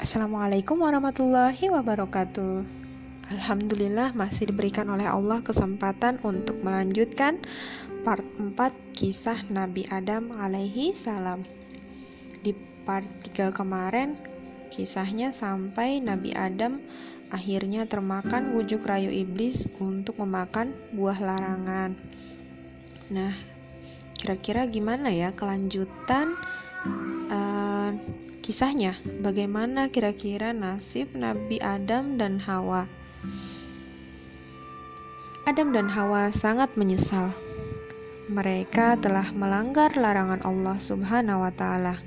Assalamualaikum warahmatullahi wabarakatuh. Alhamdulillah masih diberikan oleh Allah kesempatan untuk melanjutkan part 4 kisah Nabi Adam alaihi salam. Di part 3 kemarin kisahnya sampai Nabi Adam akhirnya termakan bujuk rayu iblis untuk memakan buah larangan. Nah, kira-kira gimana ya kelanjutan uh, kisahnya? Bagaimana kira-kira nasib Nabi Adam dan Hawa? Adam dan Hawa sangat menyesal. Mereka telah melanggar larangan Allah Subhanahu wa Ta'ala.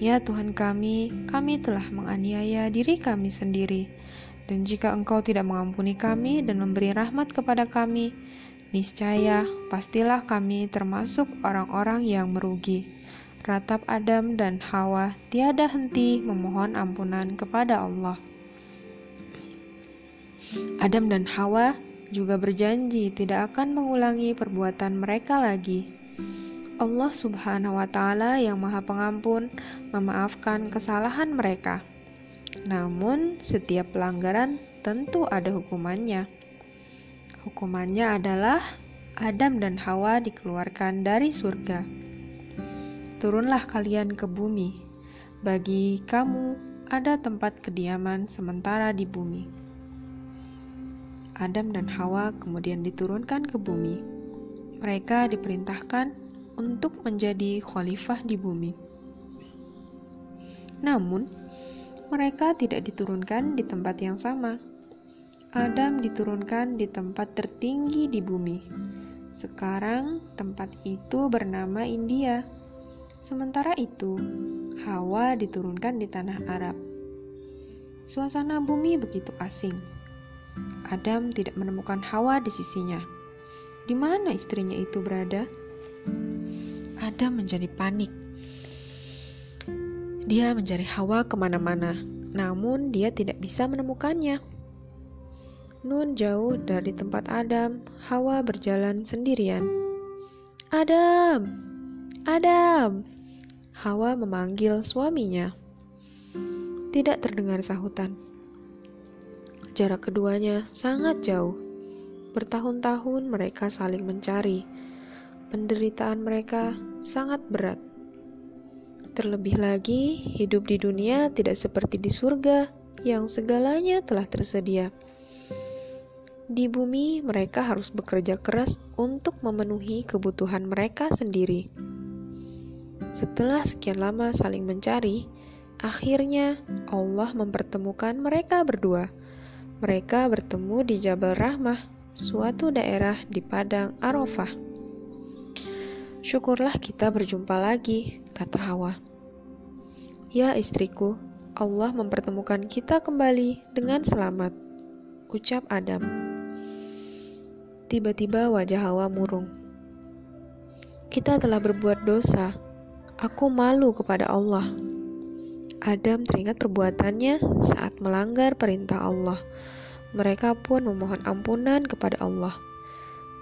Ya Tuhan kami, kami telah menganiaya diri kami sendiri, dan jika Engkau tidak mengampuni kami dan memberi rahmat kepada kami, niscaya pastilah kami termasuk orang-orang yang merugi ratap Adam dan Hawa tiada henti memohon ampunan kepada Allah. Adam dan Hawa juga berjanji tidak akan mengulangi perbuatan mereka lagi. Allah Subhanahu wa Ta'ala yang Maha Pengampun memaafkan kesalahan mereka. Namun, setiap pelanggaran tentu ada hukumannya. Hukumannya adalah Adam dan Hawa dikeluarkan dari surga turunlah kalian ke bumi. Bagi kamu ada tempat kediaman sementara di bumi. Adam dan Hawa kemudian diturunkan ke bumi. Mereka diperintahkan untuk menjadi khalifah di bumi. Namun, mereka tidak diturunkan di tempat yang sama. Adam diturunkan di tempat tertinggi di bumi. Sekarang, tempat itu bernama India. Sementara itu, Hawa diturunkan di tanah Arab. Suasana bumi begitu asing. Adam tidak menemukan Hawa di sisinya. Di mana istrinya itu berada? Adam menjadi panik. Dia mencari Hawa ke mana-mana, namun dia tidak bisa menemukannya. Nun jauh dari tempat Adam, Hawa berjalan sendirian. Adam, Adam! Hawa memanggil suaminya. Tidak terdengar sahutan. Jarak keduanya sangat jauh. Bertahun-tahun mereka saling mencari. Penderitaan mereka sangat berat. Terlebih lagi, hidup di dunia tidak seperti di surga yang segalanya telah tersedia. Di bumi, mereka harus bekerja keras untuk memenuhi kebutuhan mereka sendiri. Setelah sekian lama saling mencari, akhirnya Allah mempertemukan mereka berdua. Mereka bertemu di Jabal Rahmah, suatu daerah di padang Arafah. Syukurlah kita berjumpa lagi, kata Hawa. Ya istriku, Allah mempertemukan kita kembali dengan selamat, ucap Adam. Tiba-tiba wajah Hawa murung. Kita telah berbuat dosa, Aku malu kepada Allah. Adam teringat perbuatannya saat melanggar perintah Allah. Mereka pun memohon ampunan kepada Allah.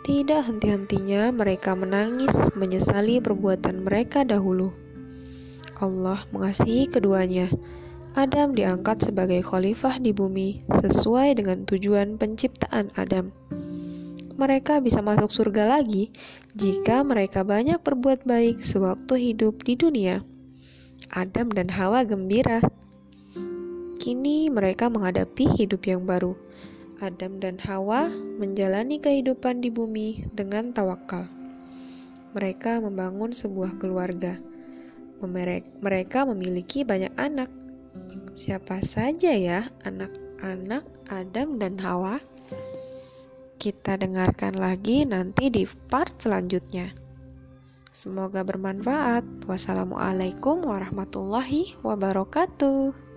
Tidak henti-hentinya mereka menangis menyesali perbuatan mereka dahulu. Allah mengasihi keduanya. Adam diangkat sebagai khalifah di bumi sesuai dengan tujuan penciptaan Adam mereka bisa masuk surga lagi jika mereka banyak berbuat baik sewaktu hidup di dunia. Adam dan Hawa gembira. Kini mereka menghadapi hidup yang baru. Adam dan Hawa menjalani kehidupan di bumi dengan tawakal. Mereka membangun sebuah keluarga. Mereka memiliki banyak anak. Siapa saja ya anak-anak Adam dan Hawa? Kita dengarkan lagi nanti di part selanjutnya. Semoga bermanfaat. Wassalamualaikum warahmatullahi wabarakatuh.